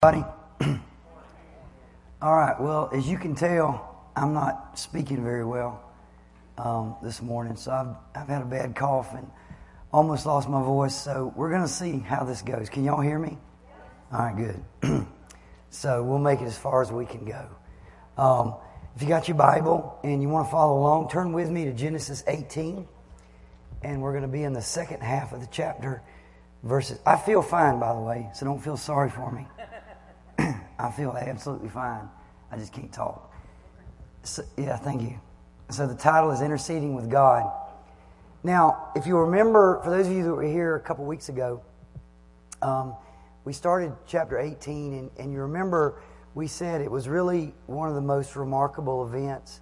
Buddy? All right, well, as you can tell, I'm not speaking very well um, this morning, so I've, I've had a bad cough and almost lost my voice, so we're going to see how this goes. Can y'all hear me? All right, good. so we'll make it as far as we can go. Um, if you got your Bible and you want to follow along, turn with me to Genesis 18, and we're going to be in the second half of the chapter. Verses. I feel fine, by the way, so don't feel sorry for me. I feel absolutely fine. I just can't talk. So, yeah, thank you. So the title is Interceding with God. Now, if you remember, for those of you that were here a couple weeks ago, um, we started chapter 18, and, and, you remember we said it was really one of the most remarkable events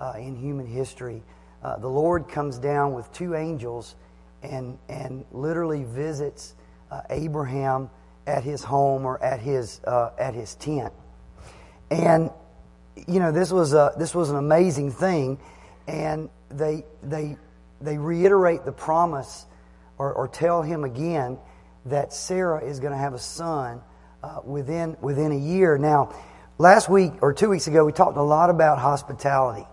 uh, in human history. Uh, the Lord comes down with two angels and, and literally visits uh, Abraham at his home or at his uh, at his tent. And you know this was a this was an amazing thing, and they they they reiterate the promise or, or tell him again that Sarah is going to have a son uh, within within a year. Now, last week or two weeks ago, we talked a lot about hospitality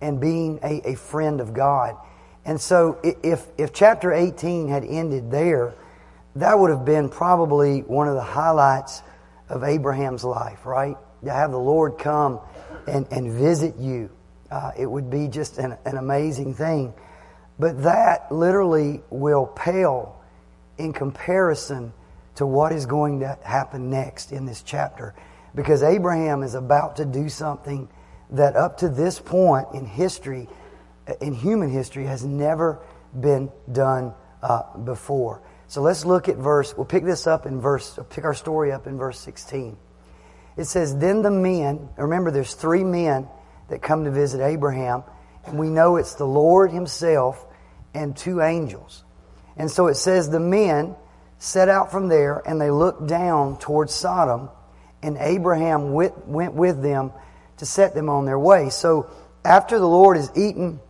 and being a, a friend of God. And so, if if chapter eighteen had ended there that would have been probably one of the highlights of Abraham's life, right? To have the Lord come and, and visit you. Uh, it would be just an, an amazing thing. But that literally will pale in comparison to what is going to happen next in this chapter. Because Abraham is about to do something that up to this point in history, in human history, has never been done uh, before. So let's look at verse, we'll pick this up in verse, pick our story up in verse 16. It says, Then the men, remember there's three men that come to visit Abraham, and we know it's the Lord Himself and two angels. And so it says the men set out from there and they looked down towards Sodom, and Abraham went, went with them to set them on their way. So after the Lord is eaten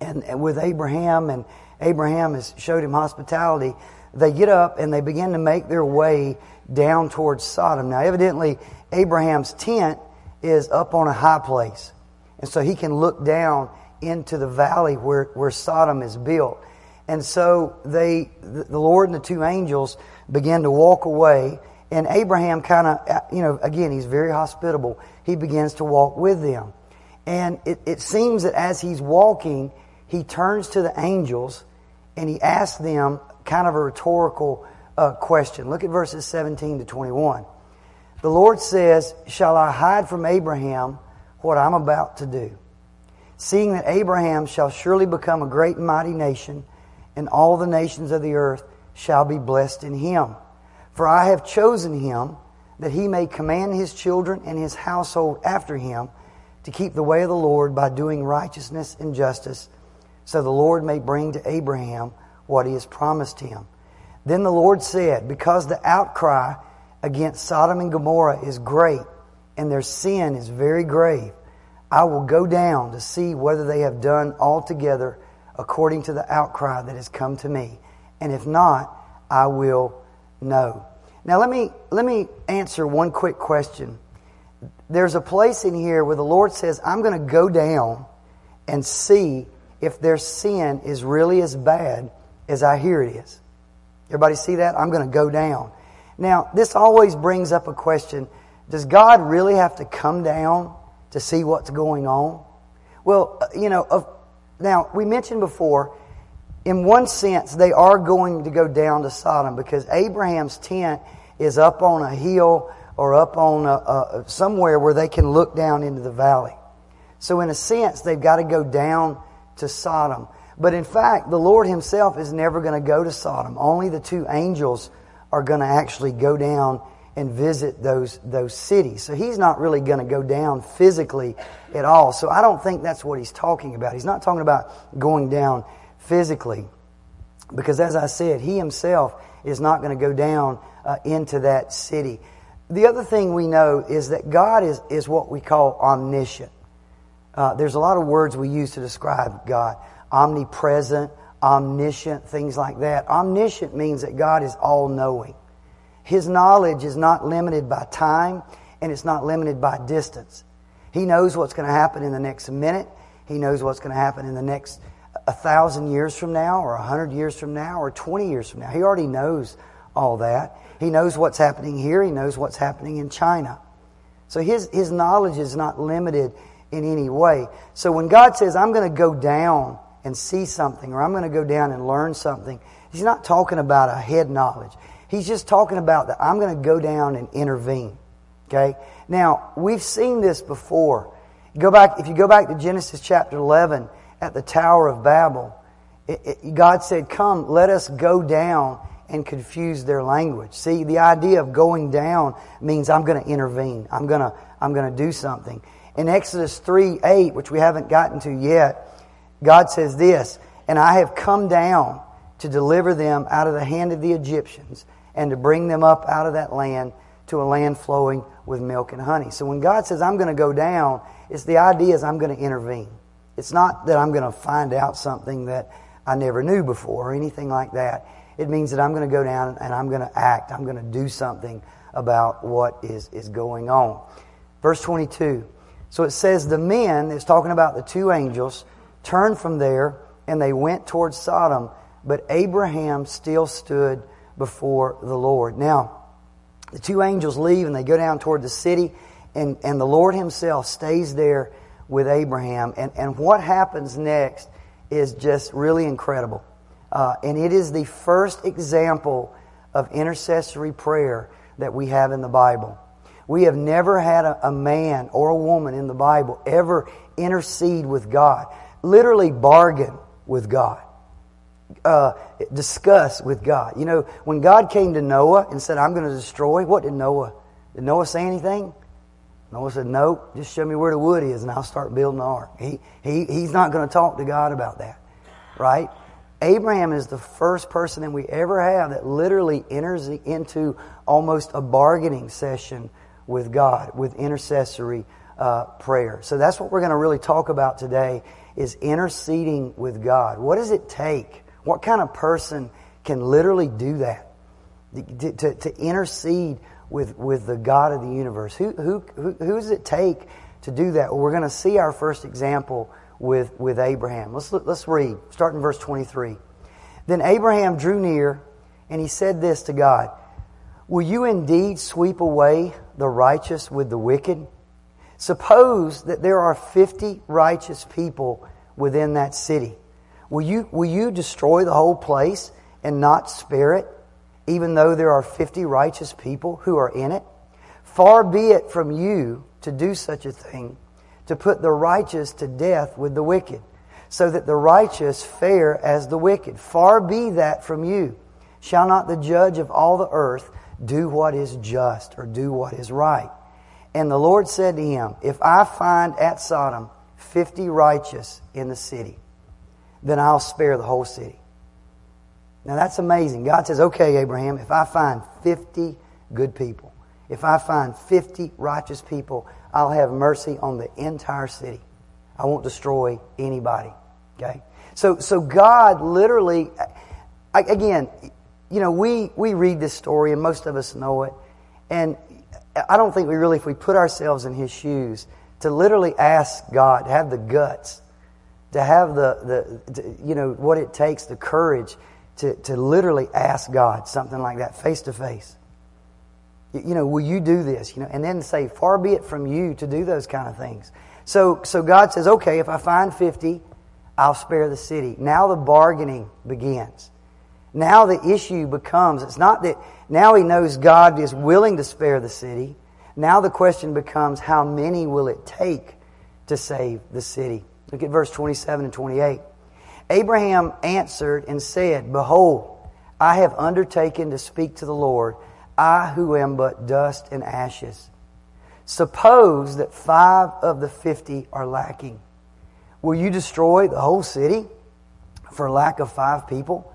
and, and with Abraham and Abraham has showed him hospitality, they get up and they begin to make their way down towards Sodom. Now, evidently, Abraham's tent is up on a high place. And so he can look down into the valley where, where Sodom is built. And so they, the Lord and the two angels begin to walk away. And Abraham kind of, you know, again, he's very hospitable. He begins to walk with them. And it, it seems that as he's walking, he turns to the angels and he asks them kind of a rhetorical uh, question. Look at verses 17 to 21. The Lord says, Shall I hide from Abraham what I'm about to do? Seeing that Abraham shall surely become a great and mighty nation, and all the nations of the earth shall be blessed in him. For I have chosen him that he may command his children and his household after him to keep the way of the Lord by doing righteousness and justice, so the Lord may bring to Abraham what he has promised him. Then the Lord said, Because the outcry against Sodom and Gomorrah is great, and their sin is very grave, I will go down to see whether they have done altogether according to the outcry that has come to me. And if not, I will know. Now let me let me answer one quick question. There's a place in here where the Lord says, I'm going to go down and see if their sin is really as bad as I hear it is. Everybody see that? I'm going to go down. Now, this always brings up a question. Does God really have to come down to see what's going on? Well, uh, you know, now we mentioned before, in one sense, they are going to go down to Sodom because Abraham's tent is up on a hill or up on a, a, somewhere where they can look down into the valley. So, in a sense, they've got to go down to Sodom. But in fact, the Lord Himself is never going to go to Sodom. Only the two angels are going to actually go down and visit those, those cities. So He's not really going to go down physically at all. So I don't think that's what He's talking about. He's not talking about going down physically. Because as I said, He Himself is not going to go down uh, into that city. The other thing we know is that God is, is what we call omniscient. Uh, there's a lot of words we use to describe God omnipresent, omniscient, things like that. Omniscient means that God is all knowing. His knowledge is not limited by time and it's not limited by distance. He knows what's going to happen in the next minute. He knows what's going to happen in the next a thousand years from now or a hundred years from now or 20 years from now. He already knows all that. He knows what's happening here. He knows what's happening in China. So his, his knowledge is not limited in any way. So when God says, I'm going to go down and see something or I'm going to go down and learn something, he's not talking about a head knowledge. He's just talking about that I'm going to go down and intervene. Okay? Now, we've seen this before. Go back, if you go back to Genesis chapter 11 at the Tower of Babel, it, it, God said, Come, let us go down and confuse their language. See, the idea of going down means I'm going to intervene. I'm going to, I'm going to do something. In Exodus 3 8, which we haven't gotten to yet, God says this, And I have come down to deliver them out of the hand of the Egyptians and to bring them up out of that land to a land flowing with milk and honey. So when God says, I'm going to go down, it's the idea is I'm going to intervene. It's not that I'm going to find out something that I never knew before or anything like that. It means that I'm going to go down and I'm going to act. I'm going to do something about what is, is going on. Verse 22. So it says, The men, it's talking about the two angels, turned from there and they went towards Sodom, but Abraham still stood before the Lord. Now, the two angels leave and they go down toward the city, and, and the Lord Himself stays there with Abraham. And, and what happens next is just really incredible. Uh, and it is the first example of intercessory prayer that we have in the Bible. We have never had a, a man or a woman in the Bible ever intercede with God, literally bargain with God. Uh, discuss with God. You know, when God came to Noah and said, I'm going to destroy, what did Noah, did Noah say anything? Noah said, Nope, just show me where the wood is and I'll start building the ark. He, he, he's not going to talk to God about that, right? Abraham is the first person that we ever have that literally enters into almost a bargaining session with God, with intercessory uh, prayer. So that's what we're going to really talk about today is interceding with God. What does it take? What kind of person can literally do that? To, to, to intercede with, with the God of the universe. Who, who, who, who does it take to do that? Well, we're going to see our first example with, with Abraham. Let's, let's read, starting verse 23. Then Abraham drew near and he said this to God Will you indeed sweep away the righteous with the wicked? Suppose that there are 50 righteous people within that city. Will you, will you destroy the whole place and not spare it, even though there are 50 righteous people who are in it? Far be it from you to do such a thing to put the righteous to death with the wicked, so that the righteous fare as the wicked. Far be that from you. Shall not the judge of all the earth do what is just or do what is right? And the Lord said to him, If I find at Sodom fifty righteous in the city, then I'll spare the whole city. Now that's amazing. God says, Okay, Abraham, if I find fifty good people, if I find 50 righteous people, I'll have mercy on the entire city. I won't destroy anybody. Okay? So, so God literally, again, you know, we, we read this story and most of us know it. And I don't think we really, if we put ourselves in His shoes, to literally ask God, have the guts, to have the, the to, you know, what it takes, the courage to, to literally ask God something like that face to face. You know, will you do this? You know, and then say, far be it from you to do those kind of things. So, so God says, okay, if I find 50, I'll spare the city. Now the bargaining begins. Now the issue becomes, it's not that now he knows God is willing to spare the city. Now the question becomes, how many will it take to save the city? Look at verse 27 and 28. Abraham answered and said, Behold, I have undertaken to speak to the Lord I who am but dust and ashes. Suppose that five of the fifty are lacking. Will you destroy the whole city for lack of five people?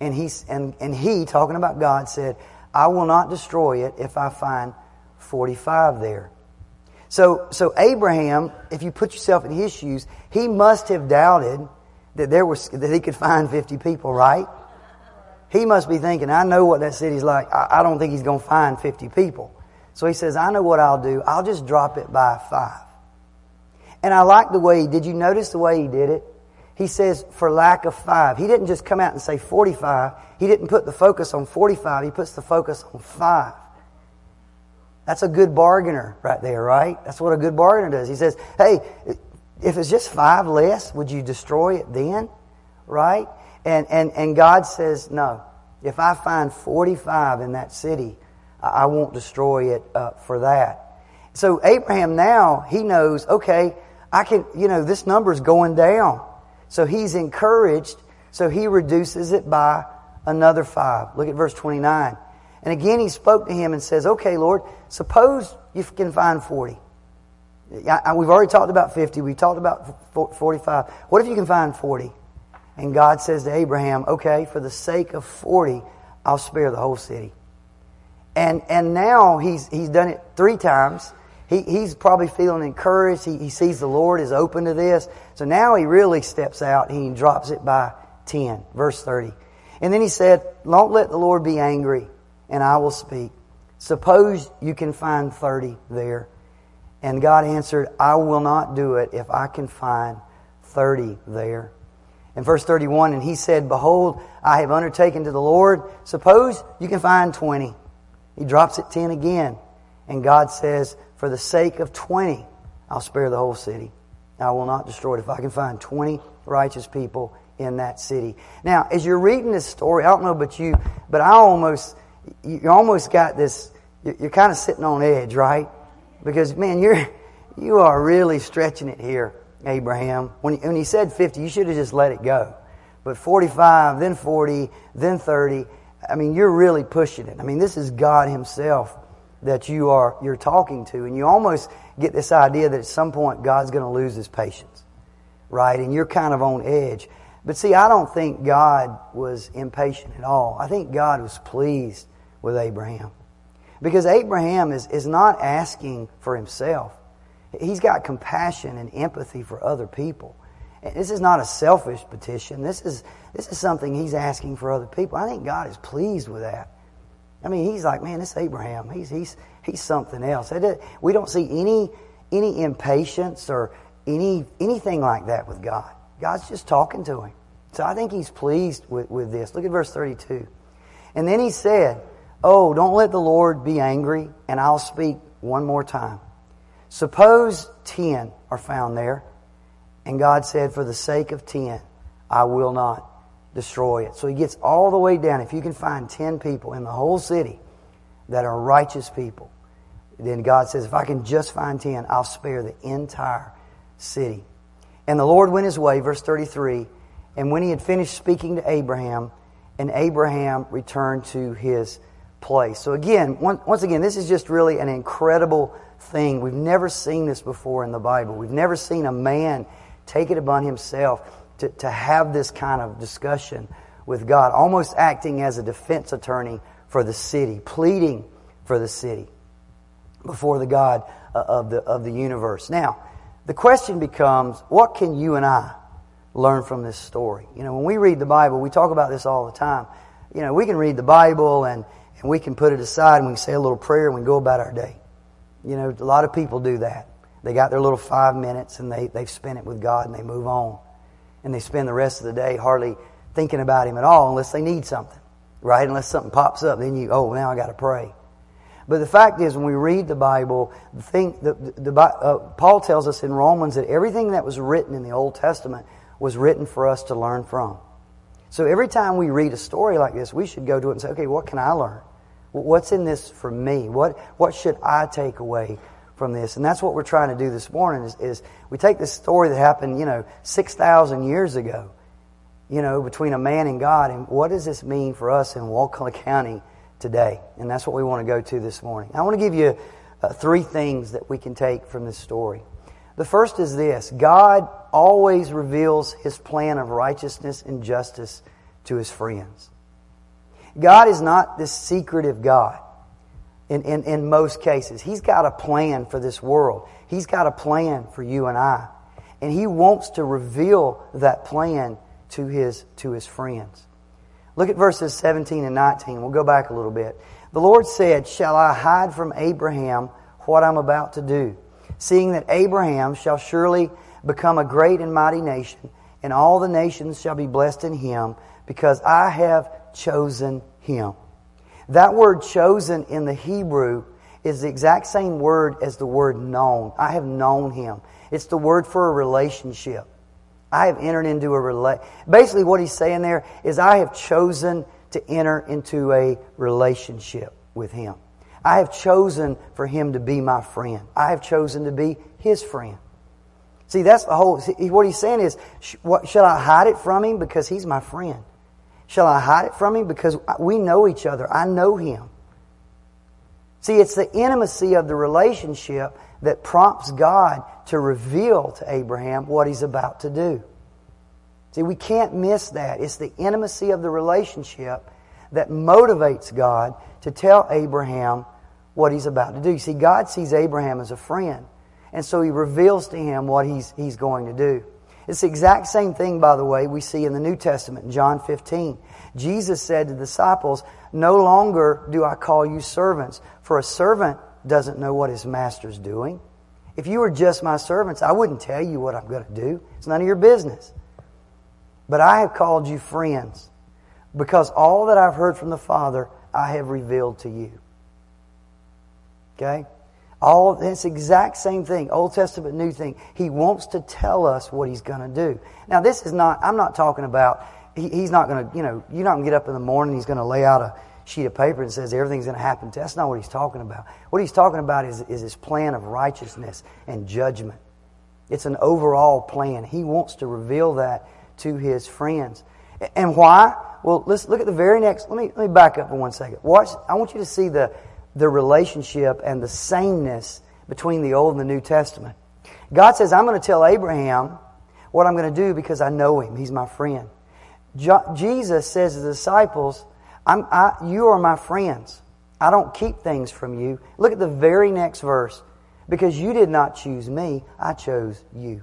And he, and, and he, talking about God, said, I will not destroy it if I find 45 there. So, so Abraham, if you put yourself in his shoes, he must have doubted that there was, that he could find 50 people, right? he must be thinking, I know what that city's like. I, I don't think he's going to find 50 people. So he says, I know what I'll do. I'll just drop it by five. And I like the way, he, did you notice the way he did it? He says, for lack of five. He didn't just come out and say 45. He didn't put the focus on 45. He puts the focus on five. That's a good bargainer right there, right? That's what a good bargainer does. He says, hey, if it's just five less, would you destroy it then? Right? And, and, and God says, no. If I find 45 in that city, I won't destroy it uh, for that. So Abraham now, he knows, okay, I can, you know, this number's going down. So he's encouraged, so he reduces it by another five. Look at verse 29. And again he spoke to him and says, okay, Lord, suppose you can find 40. We've already talked about 50. We talked about 45. What if you can find 40? And God says to Abraham, okay, for the sake of 40, I'll spare the whole city. And, and now he's, he's done it three times. He, he's probably feeling encouraged. He, he sees the Lord is open to this. So now he really steps out he drops it by 10, verse 30. And then he said, Don't let the Lord be angry, and I will speak. Suppose you can find 30 there. And God answered, I will not do it if I can find 30 there. In verse 31, and he said, Behold, I have undertaken to the Lord. Suppose you can find 20. He drops it 10 again. And God says, For the sake of 20, I'll spare the whole city. I will not destroy it. If I can find 20 righteous people in that city. Now, as you're reading this story, I don't know about you, but I almost, you almost got this, you're kind of sitting on edge, right? Because, man, you're, you are really stretching it here, Abraham. When, when he said 50, you should have just let it go. But 45, then 40, then 30, I mean, you're really pushing it. I mean, this is God Himself that you are you're talking to, and you almost get this idea that at some point God's going to lose His patience, right? And you're kind of on edge. But see, I don't think God was impatient at all. I think God was pleased with Abraham. Because Abraham is, is not asking for himself. He's got compassion and empathy for other people. This is not a selfish petition. This is, this is something he's asking for other people. I think God is pleased with that. I mean, he's like, man, this Abraham. He's, he's, he's something else. We don't see any, any impatience or any, anything like that with God. God's just talking to him. So I think he's pleased with, with this. Look at verse 32. And then he said, Oh, don't let the Lord be angry, and I'll speak one more time. Suppose ten are found there and God said, For the sake of 10, I will not destroy it. So he gets all the way down. If you can find 10 people in the whole city that are righteous people, then God says, If I can just find 10, I'll spare the entire city. And the Lord went his way, verse 33. And when he had finished speaking to Abraham, and Abraham returned to his place. So again, once again, this is just really an incredible thing. We've never seen this before in the Bible. We've never seen a man take it upon himself to, to have this kind of discussion with God, almost acting as a defense attorney for the city, pleading for the city before the God uh, of the, of the universe. Now, the question becomes what can you and I learn from this story? You know, when we read the Bible, we talk about this all the time. You know, we can read the Bible and, and we can put it aside and we can say a little prayer and we go about our day. You know, a lot of people do that. They got their little five minutes and they, they've spent it with God and they move on. And they spend the rest of the day hardly thinking about Him at all unless they need something, right? Unless something pops up, then you, oh, now I got to pray. But the fact is, when we read the Bible, the thing, the, the, uh, Paul tells us in Romans that everything that was written in the Old Testament was written for us to learn from. So every time we read a story like this, we should go to it and say, okay, what can I learn? What's in this for me? What, what should I take away from this. And that's what we're trying to do this morning is, is we take this story that happened, you know, 6,000 years ago, you know, between a man and God, and what does this mean for us in Wakulla County today? And that's what we want to go to this morning. I want to give you uh, three things that we can take from this story. The first is this God always reveals his plan of righteousness and justice to his friends. God is not this secretive God in, in, in most cases. He's got a plan for this world. He's got a plan for you and I. And he wants to reveal that plan to his, to his friends. Look at verses 17 and 19. We'll go back a little bit. The Lord said, Shall I hide from Abraham what I'm about to do? Seeing that Abraham shall surely become a great and mighty nation, and all the nations shall be blessed in him, because I have chosen him. That word chosen in the Hebrew is the exact same word as the word known. I have known him. It's the word for a relationship. I have entered into a relate. Basically, what he's saying there is, I have chosen to enter into a relationship with him. I have chosen for him to be my friend. I have chosen to be his friend. See, that's the whole. What he's saying is, what, shall I hide it from him because he's my friend? Shall I hide it from him because we know each other? I know him. See, it's the intimacy of the relationship that prompts God to reveal to Abraham what he's about to do. See, we can't miss that. It's the intimacy of the relationship that motivates God to tell Abraham what he's about to do. You see, God sees Abraham as a friend, and so he reveals to him what he's, he's going to do. It's the exact same thing, by the way, we see in the New Testament, John 15. Jesus said to the disciples, No longer do I call you servants, for a servant doesn't know what his master's doing. If you were just my servants, I wouldn't tell you what I'm going to do. It's none of your business. But I have called you friends, because all that I've heard from the Father, I have revealed to you. Okay? All this exact same thing, Old Testament, New thing. He wants to tell us what he's going to do. Now, this is not. I'm not talking about. He, he's not going to. You know, you're not going to get up in the morning. He's going to lay out a sheet of paper and says everything's going to happen. That's not what he's talking about. What he's talking about is is his plan of righteousness and judgment. It's an overall plan. He wants to reveal that to his friends. And why? Well, let's look at the very next. Let me let me back up for one second. Watch. I want you to see the the relationship and the sameness between the Old and the New Testament. God says, I'm going to tell Abraham what I'm going to do because I know him. He's my friend. Jo- Jesus says to the disciples, I, You are my friends. I don't keep things from you. Look at the very next verse. Because you did not choose me, I chose you.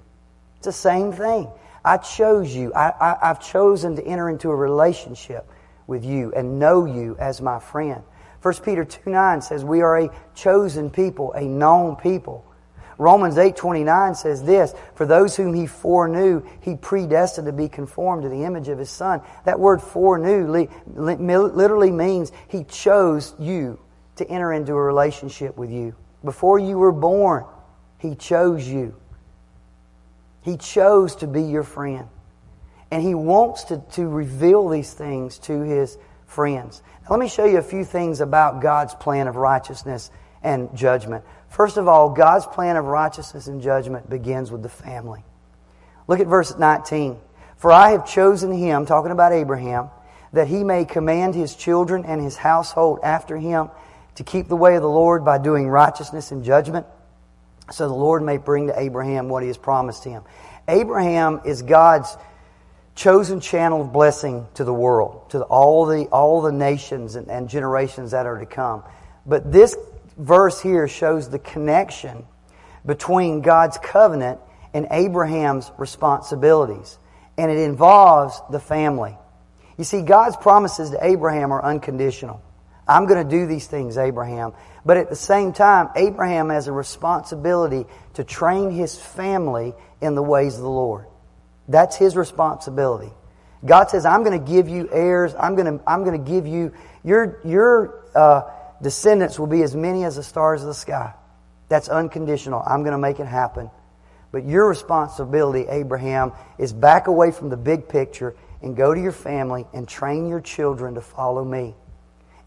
It's the same thing. I chose you. I, I've chosen to enter into a relationship with you and know you as my friend. 1 Peter 2 9 says, We are a chosen people, a known people. Romans 8:29 says this, for those whom he foreknew, he predestined to be conformed to the image of his son. That word foreknew literally means he chose you to enter into a relationship with you. Before you were born, he chose you. He chose to be your friend. And he wants to, to reveal these things to his friends. Let me show you a few things about God's plan of righteousness and judgment. First of all, God's plan of righteousness and judgment begins with the family. Look at verse 19. For I have chosen him, talking about Abraham, that he may command his children and his household after him to keep the way of the Lord by doing righteousness and judgment, so the Lord may bring to Abraham what he has promised him. Abraham is God's chosen channel of blessing to the world, to all the, all the nations and, and generations that are to come. But this verse here shows the connection between God's covenant and Abraham's responsibilities. And it involves the family. You see, God's promises to Abraham are unconditional. I'm going to do these things, Abraham. But at the same time, Abraham has a responsibility to train his family in the ways of the Lord. That's his responsibility. God says, I'm going to give you heirs. I'm going to, I'm going to give you, your, your uh, descendants will be as many as the stars of the sky. That's unconditional. I'm going to make it happen. But your responsibility, Abraham, is back away from the big picture and go to your family and train your children to follow me.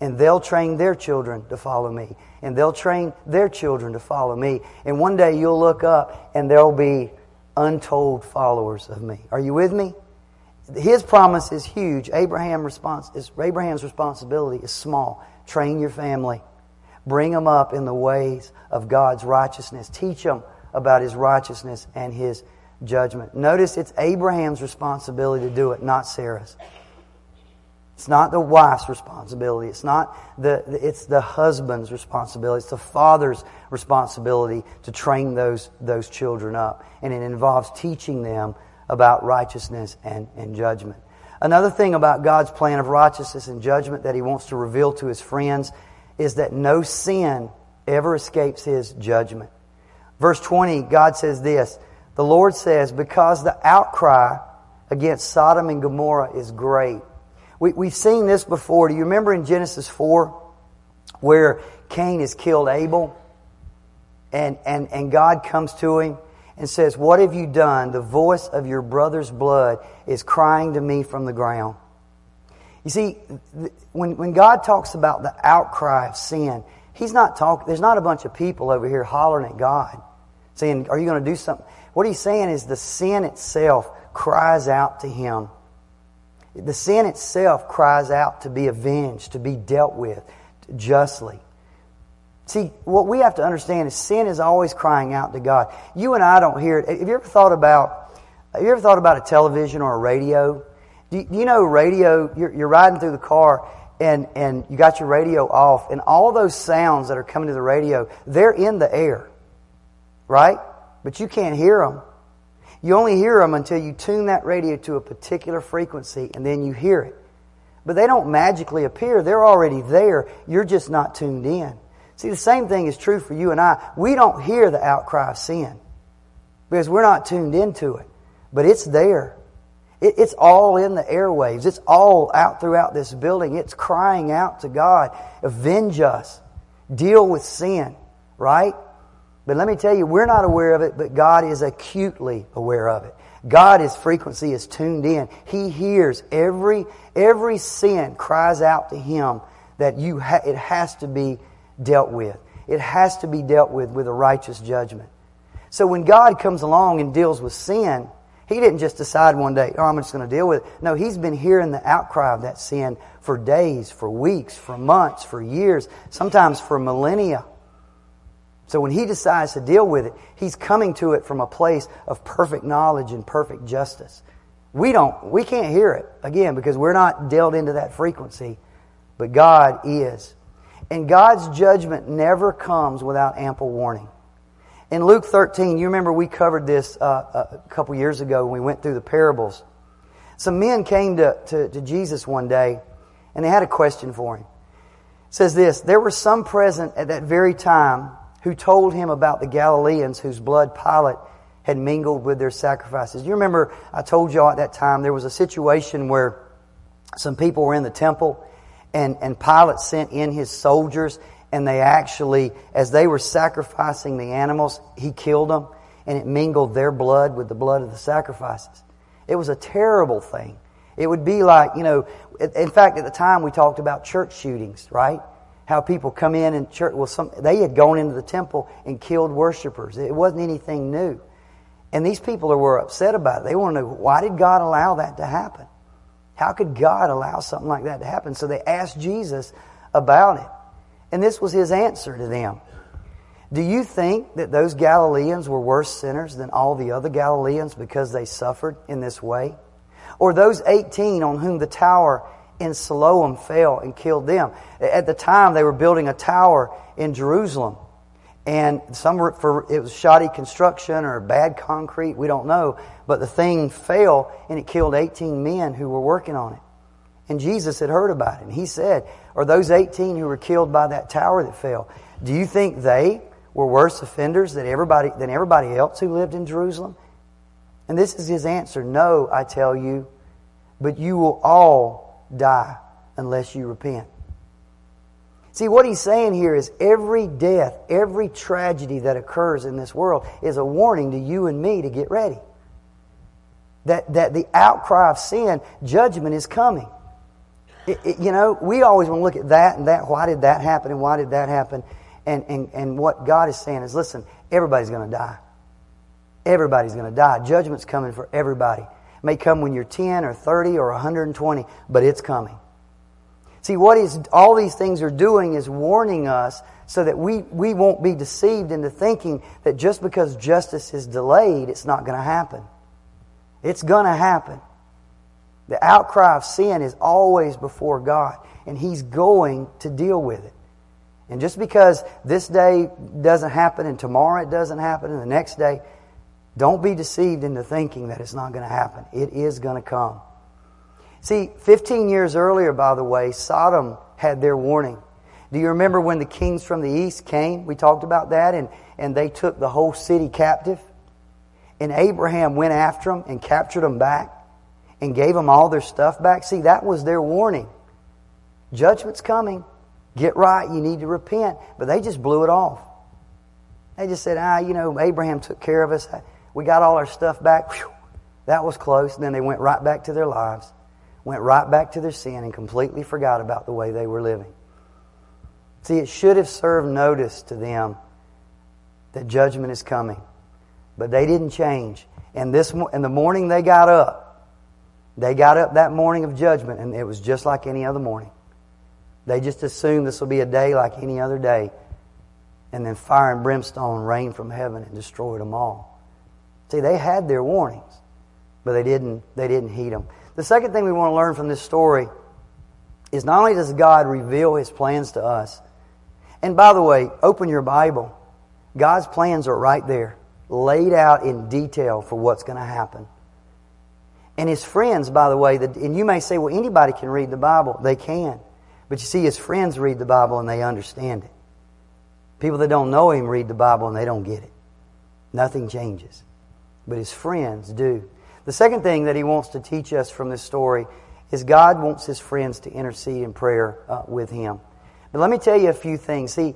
And they'll train their children to follow me. And they'll train their children to follow me. And one day you'll look up and there'll be untold followers of me. Are you with me? His promise is huge. Abraham response is, Abraham's responsibility is small. Train your family. Bring them up in the ways of God's righteousness. Teach them about His righteousness and His judgment. Notice it's Abraham's responsibility to do it, not Sarah's. It's not the wife's responsibility. It's not the, it's the husband's responsibility. It's the father's responsibility to train those, those children up. And it involves teaching them about righteousness and, and judgment. Another thing about God's plan of righteousness and judgment that He wants to reveal to His friends is that no sin ever escapes His judgment. Verse 20, God says this The Lord says, Because the outcry against Sodom and Gomorrah is great. We, we've seen this before. Do you remember in Genesis 4 where Cain has killed Abel? And, and, and God comes to him and says, What have you done? The voice of your brother's blood is crying to me from the ground. You see, when, when God talks about the outcry of sin, He's not talking, there's not a bunch of people over here hollering at God saying, Are you going to do something? What He's saying is the sin itself cries out to Him. The sin itself cries out to be avenged, to be dealt with justly. See, what we have to understand is sin is always crying out to God. You and I don't hear it. Have you ever thought about, have you ever thought about a television or a radio? Do you, know radio, you're, you're riding through the car and, and you got your radio off and all those sounds that are coming to the radio, they're in the air. Right? But you can't hear them. You only hear them until you tune that radio to a particular frequency and then you hear it. But they don't magically appear. They're already there. You're just not tuned in. See, the same thing is true for you and I. We don't hear the outcry of sin because we're not tuned into it, but it's there. It, it's all in the airwaves. It's all out throughout this building. It's crying out to God, avenge us, deal with sin, right? But let me tell you, we're not aware of it, but God is acutely aware of it. God, His frequency is tuned in. He hears every, every sin cries out to Him that you ha- it has to be dealt with. It has to be dealt with with a righteous judgment. So when God comes along and deals with sin, He didn't just decide one day, oh, I'm just going to deal with it. No, He's been hearing the outcry of that sin for days, for weeks, for months, for years, sometimes for millennia. So when He decides to deal with it, He's coming to it from a place of perfect knowledge and perfect justice. We don't, we can't hear it, again, because we're not dealt into that frequency, but God is. And God's judgment never comes without ample warning. In Luke 13, you remember we covered this uh, a couple years ago when we went through the parables. Some men came to, to, to Jesus one day and they had a question for him. It says this There were some present at that very time who told him about the Galileans whose blood Pilate had mingled with their sacrifices. You remember I told y'all at that time there was a situation where some people were in the temple and, and Pilate sent in his soldiers, and they actually, as they were sacrificing the animals, he killed them, and it mingled their blood with the blood of the sacrifices. It was a terrible thing. It would be like, you know, in fact, at the time we talked about church shootings, right? How people come in and church, well, some, they had gone into the temple and killed worshipers. It wasn't anything new. And these people were upset about it. They want to know, why did God allow that to happen? How could God allow something like that to happen? So they asked Jesus about it. And this was his answer to them. Do you think that those Galileans were worse sinners than all the other Galileans because they suffered in this way? Or those 18 on whom the tower in Siloam fell and killed them? At the time, they were building a tower in Jerusalem. And some were for, it was shoddy construction or bad concrete, we don't know. But the thing fell and it killed 18 men who were working on it. And Jesus had heard about it. And he said, Are those 18 who were killed by that tower that fell, do you think they were worse offenders than everybody, than everybody else who lived in Jerusalem? And this is his answer No, I tell you, but you will all die unless you repent. See, what he's saying here is every death, every tragedy that occurs in this world is a warning to you and me to get ready. That, that the outcry of sin, judgment is coming. It, it, you know, we always want to look at that and that. Why did that happen and why did that happen? And, and, and what God is saying is listen, everybody's going to die. Everybody's going to die. Judgment's coming for everybody. It may come when you're 10 or 30 or 120, but it's coming. See, what is, all these things are doing is warning us so that we, we won't be deceived into thinking that just because justice is delayed, it's not going to happen. It's going to happen. The outcry of sin is always before God, and He's going to deal with it. And just because this day doesn't happen and tomorrow it doesn't happen and the next day, don't be deceived into thinking that it's not going to happen. It is going to come. See, 15 years earlier, by the way, Sodom had their warning. Do you remember when the kings from the east came? We talked about that, and, and they took the whole city captive. And Abraham went after them and captured them back and gave them all their stuff back. See, that was their warning. Judgment's coming. Get right. You need to repent. But they just blew it off. They just said, ah, you know, Abraham took care of us. We got all our stuff back. Whew. That was close. And then they went right back to their lives went right back to their sin and completely forgot about the way they were living. See, it should have served notice to them that judgment is coming. But they didn't change. And this in the morning they got up. They got up that morning of judgment and it was just like any other morning. They just assumed this will be a day like any other day. And then fire and brimstone rained from heaven and destroyed them all. See, they had their warnings, but they didn't they didn't heed them. The second thing we want to learn from this story is not only does God reveal His plans to us, and by the way, open your Bible. God's plans are right there, laid out in detail for what's going to happen. And His friends, by the way, and you may say, well, anybody can read the Bible. They can. But you see, His friends read the Bible and they understand it. People that don't know Him read the Bible and they don't get it. Nothing changes. But His friends do. The second thing that he wants to teach us from this story is God wants his friends to intercede in prayer uh, with him. But let me tell you a few things. See,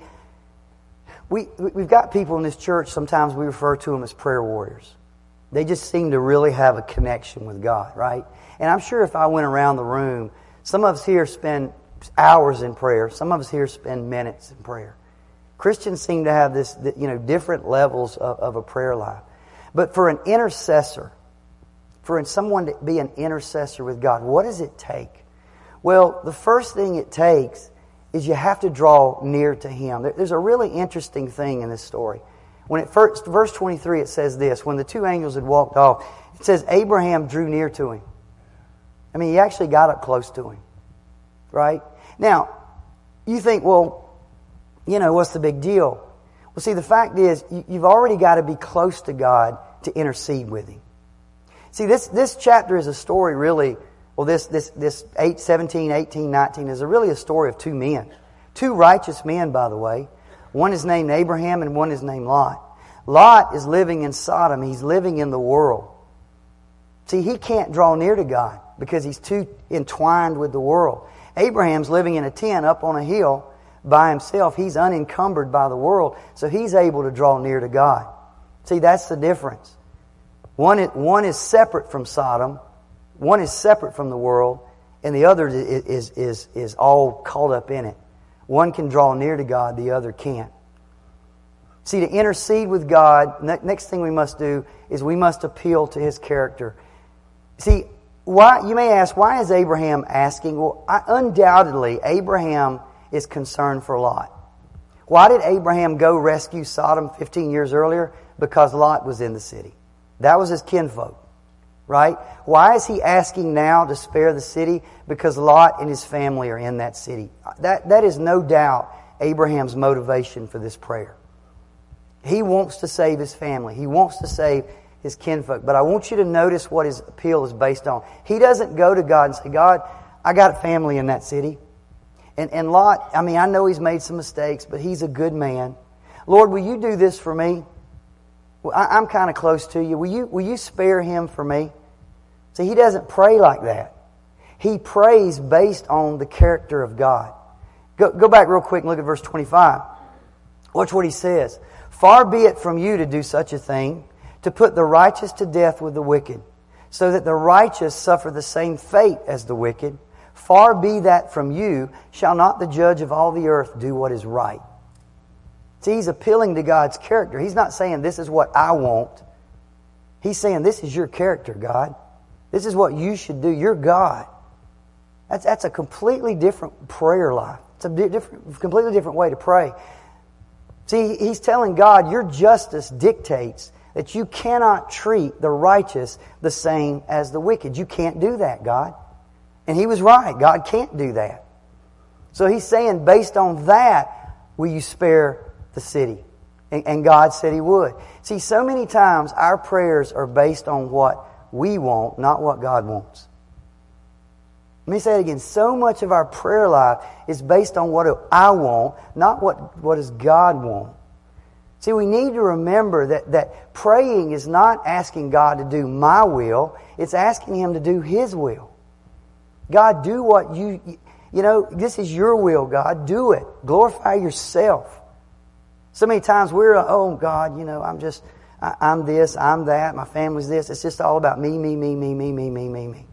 we, we've got people in this church, sometimes we refer to them as prayer warriors. They just seem to really have a connection with God, right? And I'm sure if I went around the room, some of us here spend hours in prayer, some of us here spend minutes in prayer. Christians seem to have this, you know, different levels of, of a prayer life. But for an intercessor, for someone to be an intercessor with God, what does it take? Well, the first thing it takes is you have to draw near to Him. There's a really interesting thing in this story. When it first, verse 23, it says this When the two angels had walked off, it says Abraham drew near to him. I mean, he actually got up close to him. Right? Now, you think, well, you know, what's the big deal? Well, see, the fact is, you've already got to be close to God to intercede with Him. See, this, this chapter is a story really, well, this, this, this 8, 17, 18, 19 is a really a story of two men. Two righteous men, by the way. One is named Abraham and one is named Lot. Lot is living in Sodom. He's living in the world. See, he can't draw near to God because he's too entwined with the world. Abraham's living in a tent up on a hill by himself. He's unencumbered by the world, so he's able to draw near to God. See, that's the difference. One is, one is separate from Sodom, one is separate from the world, and the other is, is, is, is all caught up in it. One can draw near to God, the other can't. See, to intercede with God, next thing we must do is we must appeal to His character. See, why, you may ask, why is Abraham asking? Well, I, undoubtedly, Abraham is concerned for Lot. Why did Abraham go rescue Sodom 15 years earlier? Because Lot was in the city. That was his kinfolk, right? Why is he asking now to spare the city? Because Lot and his family are in that city. That, that is no doubt Abraham's motivation for this prayer. He wants to save his family. He wants to save his kinfolk. But I want you to notice what his appeal is based on. He doesn't go to God and say, God, I got family in that city. And, and Lot, I mean, I know he's made some mistakes, but he's a good man. Lord, will you do this for me? I, am kind of close to you. Will you, will you spare him for me? See, he doesn't pray like that. He prays based on the character of God. Go, go back real quick and look at verse 25. Watch what he says. Far be it from you to do such a thing, to put the righteous to death with the wicked, so that the righteous suffer the same fate as the wicked. Far be that from you, shall not the judge of all the earth do what is right? See, he's appealing to God's character. He's not saying, This is what I want. He's saying, This is your character, God. This is what you should do. You're God. That's, that's a completely different prayer life. It's a different, completely different way to pray. See, he's telling God, Your justice dictates that you cannot treat the righteous the same as the wicked. You can't do that, God. And he was right. God can't do that. So he's saying, based on that, will you spare the city. And, and God said He would. See, so many times our prayers are based on what we want, not what God wants. Let me say it again. So much of our prayer life is based on what I want, not what, what does God want. See, we need to remember that, that praying is not asking God to do my will, it's asking Him to do His will. God, do what you, you know, this is your will, God. Do it. Glorify yourself. So many times we're, oh, God, you know, I'm just, I, I'm this, I'm that, my family's this. It's just all about me, me, me, me, me, me, me, me, me.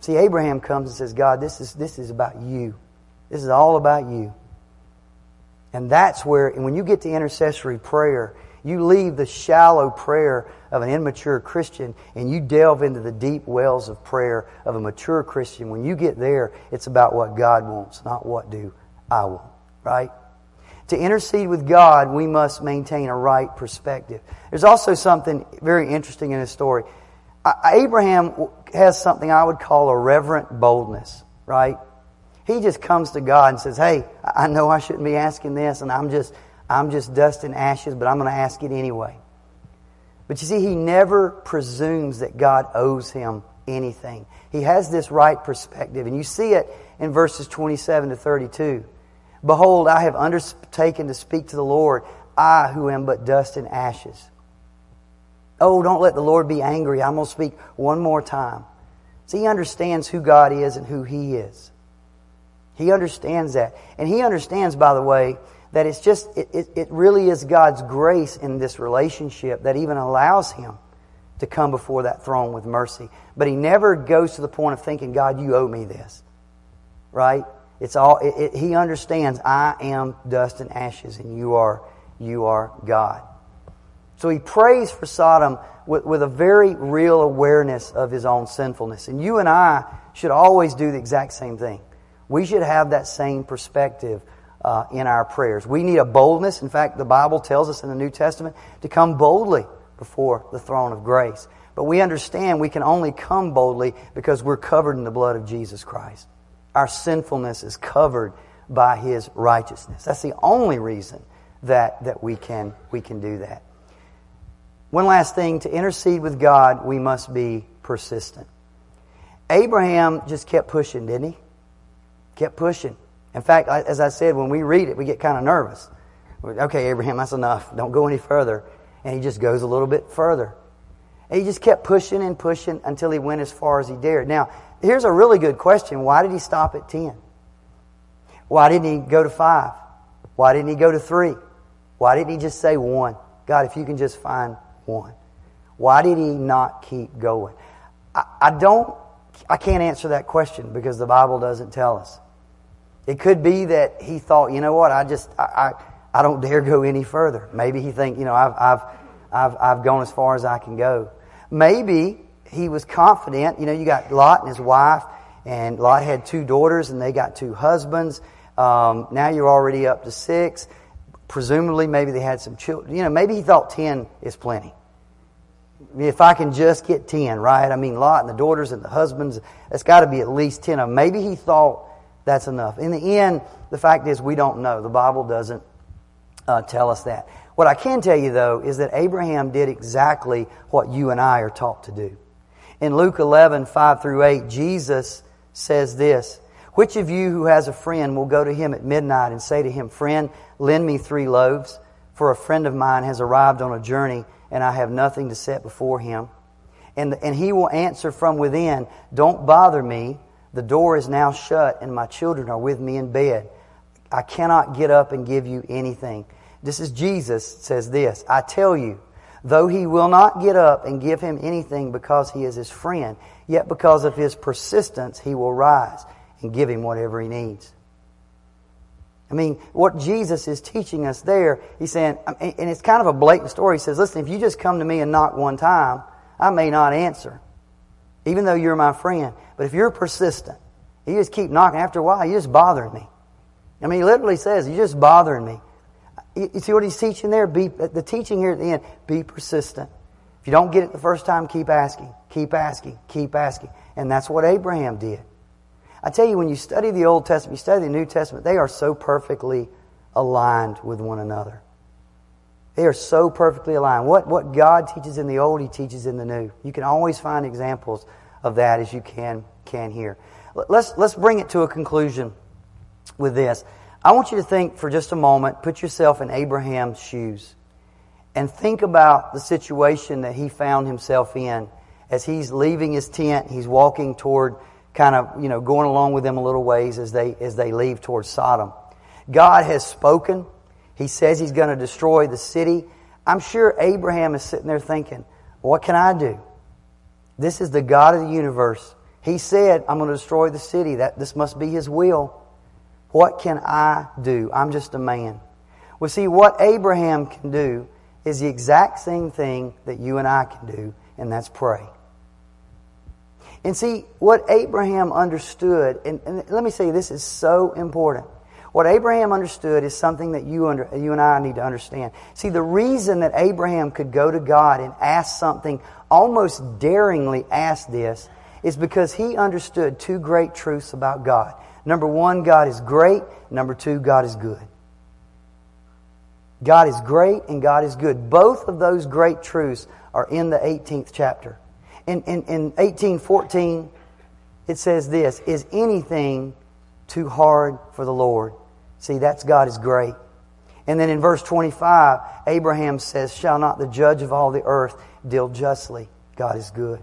See, Abraham comes and says, God, this is, this is about you. This is all about you. And that's where, and when you get to intercessory prayer, you leave the shallow prayer of an immature Christian and you delve into the deep wells of prayer of a mature Christian. When you get there, it's about what God wants, not what do I want, right? To intercede with God, we must maintain a right perspective. There's also something very interesting in this story. Abraham has something I would call a reverent boldness, right? He just comes to God and says, Hey, I know I shouldn't be asking this, and I'm just, I'm just dust and ashes, but I'm going to ask it anyway. But you see, he never presumes that God owes him anything. He has this right perspective, and you see it in verses 27 to 32. Behold, I have undertaken to speak to the Lord, I who am but dust and ashes. Oh, don't let the Lord be angry. I'm going to speak one more time. See, he understands who God is and who he is. He understands that. And he understands, by the way, that it's just, it, it, it, really is God's grace in this relationship that even allows him to come before that throne with mercy. But he never goes to the point of thinking, God, you owe me this. Right? It's all, it, he understands, I am dust and ashes and you are, you are God. So he prays for Sodom with, with a very real awareness of his own sinfulness. And you and I should always do the exact same thing. We should have that same perspective uh, in our prayers. We need a boldness. In fact, the Bible tells us in the New Testament to come boldly before the throne of grace. But we understand we can only come boldly because we're covered in the blood of Jesus Christ. Our sinfulness is covered by His righteousness. That's the only reason that, that we, can, we can do that. One last thing to intercede with God, we must be persistent. Abraham just kept pushing, didn't he? Kept pushing. In fact, as I said, when we read it, we get kind of nervous. Okay, Abraham, that's enough. Don't go any further. And he just goes a little bit further. And he just kept pushing and pushing until he went as far as he dared. Now, here's a really good question. Why did he stop at 10? Why didn't he go to 5? Why didn't he go to 3? Why didn't he just say 1? God, if you can just find 1. Why did he not keep going? I, I don't I can't answer that question because the Bible doesn't tell us. It could be that he thought, you know what, I just, I, I, I don't dare go any further. Maybe he think, you know, I've, I've, I've, I've gone as far as I can go. Maybe he was confident. You know, you got Lot and his wife, and Lot had two daughters, and they got two husbands. Um, now you're already up to six. Presumably, maybe they had some children. You know, maybe he thought ten is plenty if I can just get 10, right? I mean, Lot and the daughters and the husbands, that's got to be at least 10 of them. Maybe he thought that's enough. In the end, the fact is we don't know. The Bible doesn't uh, tell us that. What I can tell you, though, is that Abraham did exactly what you and I are taught to do. In Luke 11, 5 through 8, Jesus says this Which of you who has a friend will go to him at midnight and say to him, Friend, lend me three loaves, for a friend of mine has arrived on a journey and I have nothing to set before him. And, and he will answer from within, Don't bother me. The door is now shut, and my children are with me in bed. I cannot get up and give you anything. This is Jesus says this I tell you, though he will not get up and give him anything because he is his friend, yet because of his persistence, he will rise and give him whatever he needs. I mean, what Jesus is teaching us there, he's saying, and it's kind of a blatant story. He says, listen, if you just come to me and knock one time, I may not answer, even though you're my friend. But if you're persistent, you just keep knocking. After a while, you're just bothering me. I mean, he literally says, you're just bothering me. You see what he's teaching there? Be, the teaching here at the end, be persistent. If you don't get it the first time, keep asking, keep asking, keep asking. And that's what Abraham did. I tell you, when you study the Old Testament, you study the New Testament, they are so perfectly aligned with one another. They are so perfectly aligned. What, what God teaches in the Old, He teaches in the New. You can always find examples of that as you can can hear. Let's, let's bring it to a conclusion with this. I want you to think for just a moment, put yourself in Abraham's shoes, and think about the situation that he found himself in as he's leaving his tent. He's walking toward, kind of, you know, going along with them a little ways as they, as they leave towards Sodom. God has spoken. He says he's going to destroy the city. I'm sure Abraham is sitting there thinking, what can I do? This is the God of the universe. He said, I'm going to destroy the city. That this must be his will. What can I do? I'm just a man. Well, see, what Abraham can do is the exact same thing that you and I can do, and that's pray. And see, what Abraham understood, and, and let me say this is so important. What Abraham understood is something that you, under, you and I need to understand. See, the reason that Abraham could go to God and ask something, almost daringly ask this, is because he understood two great truths about God. Number one, God is great. Number two, God is good. God is great and God is good. Both of those great truths are in the 18th chapter. In, in, in 1814, it says this Is anything too hard for the Lord? See, that's God is great. And then in verse 25, Abraham says, Shall not the judge of all the earth deal justly? God is good.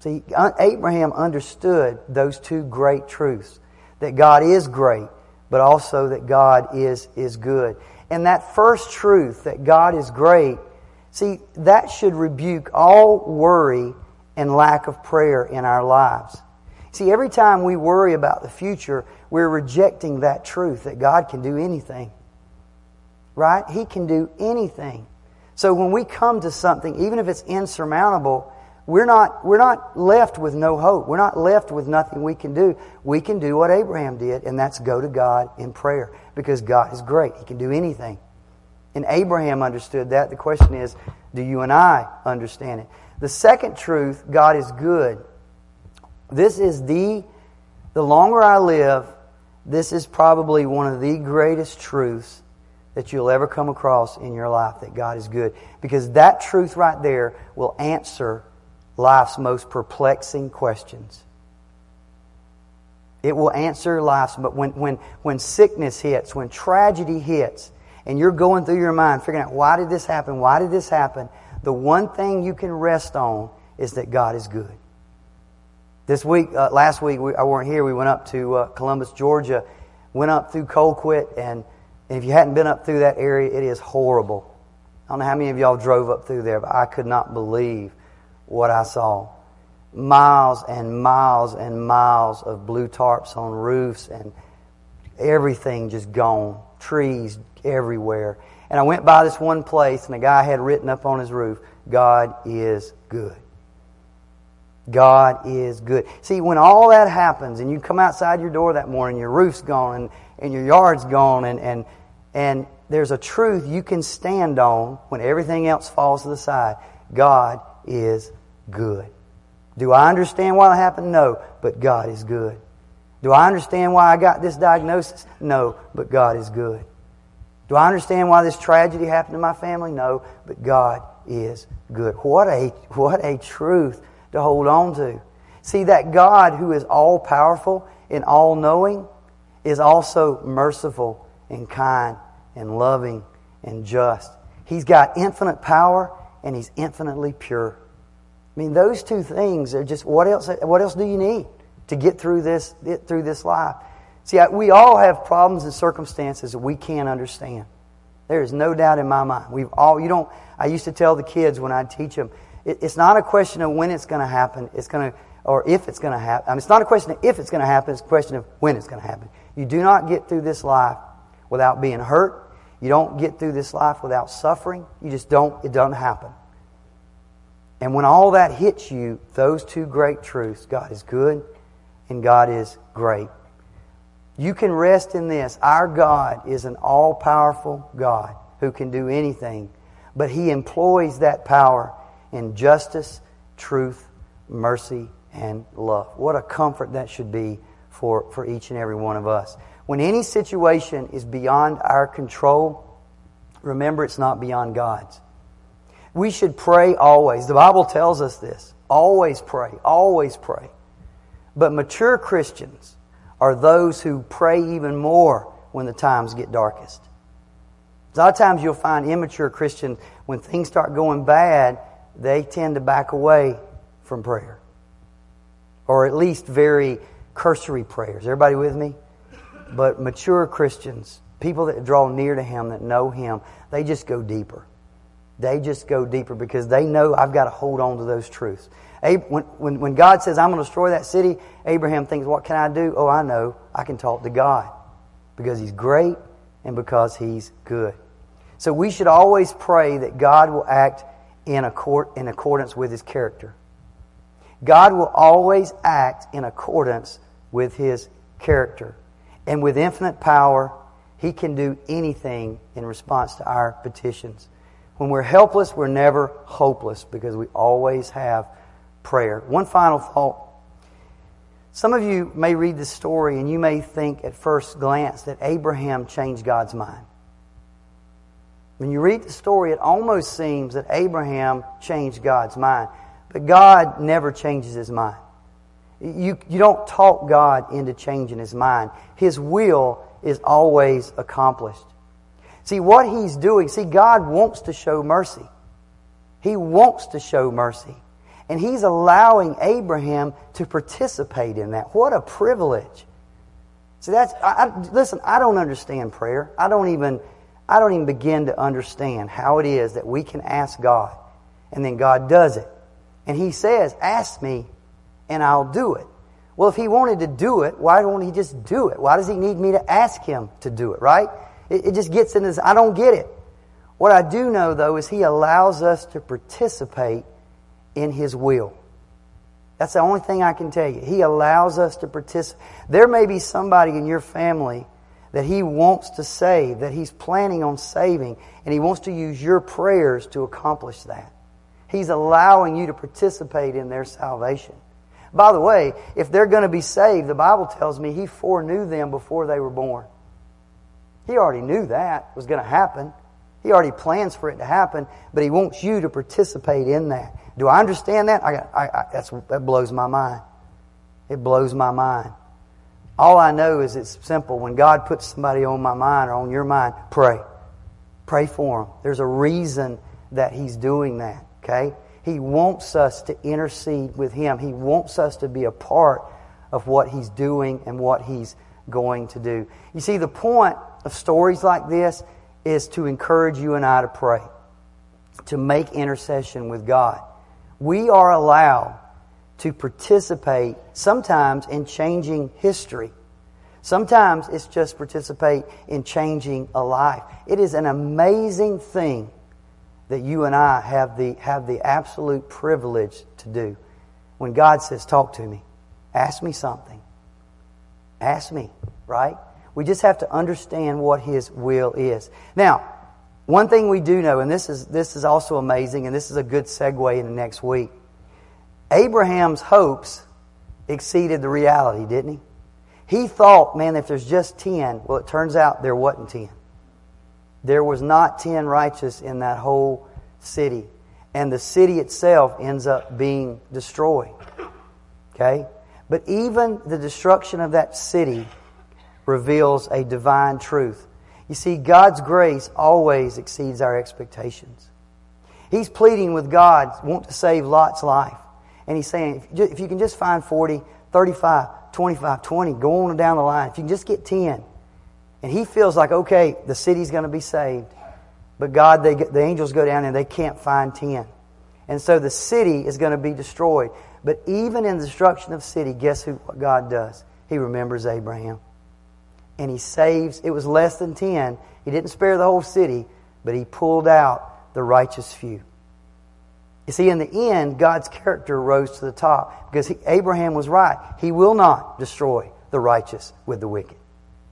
See, Abraham understood those two great truths that God is great, but also that God is, is good. And that first truth, that God is great, see, that should rebuke all worry and lack of prayer in our lives. See, every time we worry about the future, we're rejecting that truth that God can do anything. Right? He can do anything. So when we come to something, even if it's insurmountable, we're not, we're not left with no hope. We're not left with nothing we can do. We can do what Abraham did, and that's go to God in prayer because God is great. He can do anything. And Abraham understood that. The question is, do you and I understand it? The second truth, God is good. This is the, the longer I live, this is probably one of the greatest truths that you'll ever come across in your life that God is good. Because that truth right there will answer life's most perplexing questions. It will answer life's, but when, when, when sickness hits, when tragedy hits, and you're going through your mind figuring out why did this happen, why did this happen, the one thing you can rest on is that God is good. This week, uh, last week, we, I weren't here. We went up to uh, Columbus, Georgia, went up through Colquitt, and, and if you hadn't been up through that area, it is horrible. I don't know how many of y'all drove up through there, but I could not believe what I saw. Miles and miles and miles of blue tarps on roofs and everything just gone. Trees everywhere. And I went by this one place and a guy had written up on his roof, God is good. God is good. See, when all that happens and you come outside your door that morning, your roof's gone and, and your yard's gone and, and, and there's a truth you can stand on when everything else falls to the side. God is good. Do I understand why that happened? No, but God is good. Do I understand why I got this diagnosis? No, but God is good. Do I understand why this tragedy happened to my family? No, but God is good. What a, what a truth to hold on to. See, that God who is all powerful and all knowing is also merciful and kind and loving and just. He's got infinite power and he's infinitely pure. I mean, those two things are just what else? What else do you need to get through this get through this life? See, we all have problems and circumstances that we can't understand. There is no doubt in my mind. We've all you don't. I used to tell the kids when I teach them, it, it's not a question of when it's going to happen. It's going to or if it's going to happen. I mean, it's not a question of if it's going to happen. It's a question of when it's going to happen. You do not get through this life without being hurt. You don't get through this life without suffering. You just don't. It doesn't happen. And when all that hits you, those two great truths God is good and God is great. You can rest in this. Our God is an all powerful God who can do anything, but He employs that power in justice, truth, mercy, and love. What a comfort that should be for, for each and every one of us. When any situation is beyond our control, remember it's not beyond God's. We should pray always. The Bible tells us this. Always pray. Always pray. But mature Christians are those who pray even more when the times get darkest. A lot of times you'll find immature Christians, when things start going bad, they tend to back away from prayer. Or at least very cursory prayers. Everybody with me? But mature Christians, people that draw near to Him, that know Him, they just go deeper. They just go deeper because they know I've got to hold on to those truths. When, God says, I'm going to destroy that city, Abraham thinks, What can I do? Oh, I know. I can talk to God because He's great and because He's good. So we should always pray that God will act in, accord, in accordance with His character. God will always act in accordance with His character. And with infinite power, He can do anything in response to our petitions. When we're helpless, we're never hopeless because we always have prayer. One final thought. Some of you may read this story and you may think at first glance that Abraham changed God's mind. When you read the story, it almost seems that Abraham changed God's mind. But God never changes his mind. You, you don't talk God into changing his mind. His will is always accomplished. See, what he's doing, see, God wants to show mercy. He wants to show mercy. And he's allowing Abraham to participate in that. What a privilege. See, that's, I, I, listen, I don't understand prayer. I don't even, I don't even begin to understand how it is that we can ask God and then God does it. And he says, ask me and I'll do it. Well, if he wanted to do it, why don't he just do it? Why does he need me to ask him to do it, right? It, it just gets in this, I don't get it. What I do know, though, is he allows us to participate in his will. That's the only thing I can tell you. He allows us to participate. There may be somebody in your family that he wants to save, that he's planning on saving, and he wants to use your prayers to accomplish that. He's allowing you to participate in their salvation. By the way, if they're going to be saved, the Bible tells me He foreknew them before they were born. He already knew that was going to happen. He already plans for it to happen, but He wants you to participate in that. Do I understand that? I, I, that blows my mind. It blows my mind. All I know is it's simple. When God puts somebody on my mind or on your mind, pray. Pray for them. There's a reason that He's doing that. Okay? He wants us to intercede with Him. He wants us to be a part of what He's doing and what He's going to do. You see, the point of stories like this is to encourage you and I to pray, to make intercession with God. We are allowed to participate sometimes in changing history. Sometimes it's just participate in changing a life. It is an amazing thing that you and I have the, have the absolute privilege to do. When God says, Talk to me, ask me something, ask me, right? We just have to understand what His will is. Now, one thing we do know, and this is, this is also amazing, and this is a good segue in the next week. Abraham's hopes exceeded the reality, didn't he? He thought, man, if there's just 10, well, it turns out there wasn't 10. There was not 10 righteous in that whole city. And the city itself ends up being destroyed. Okay? But even the destruction of that city reveals a divine truth. You see, God's grace always exceeds our expectations. He's pleading with God, want to save Lot's life. And he's saying, if you can just find 40, 35, 25, 20, go on down the line. If you can just get 10, and he feels like, okay, the city's going to be saved. But God, they, the angels go down and they can't find 10. And so the city is going to be destroyed. But even in the destruction of city, guess who, what God does? He remembers Abraham. And he saves, it was less than 10. He didn't spare the whole city, but he pulled out the righteous few. You see, in the end, God's character rose to the top because he, Abraham was right. He will not destroy the righteous with the wicked.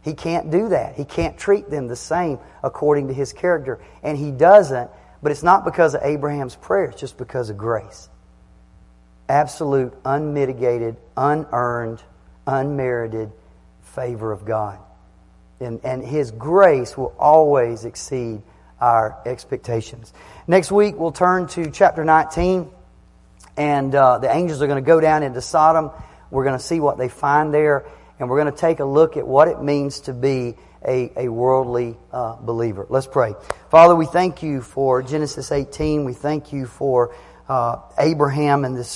He can't do that. He can't treat them the same according to his character. And he doesn't, but it's not because of Abraham's prayer, it's just because of grace. Absolute, unmitigated, unearned, unmerited favor of God. And, and his grace will always exceed our expectations. Next week, we'll turn to chapter 19, and uh, the angels are going to go down into Sodom We're going to see what they find there, and we're going to take a look at what it means to be a, a worldly uh, believer. Let's pray. Father, we thank you for Genesis 18. We thank you for uh, Abraham and this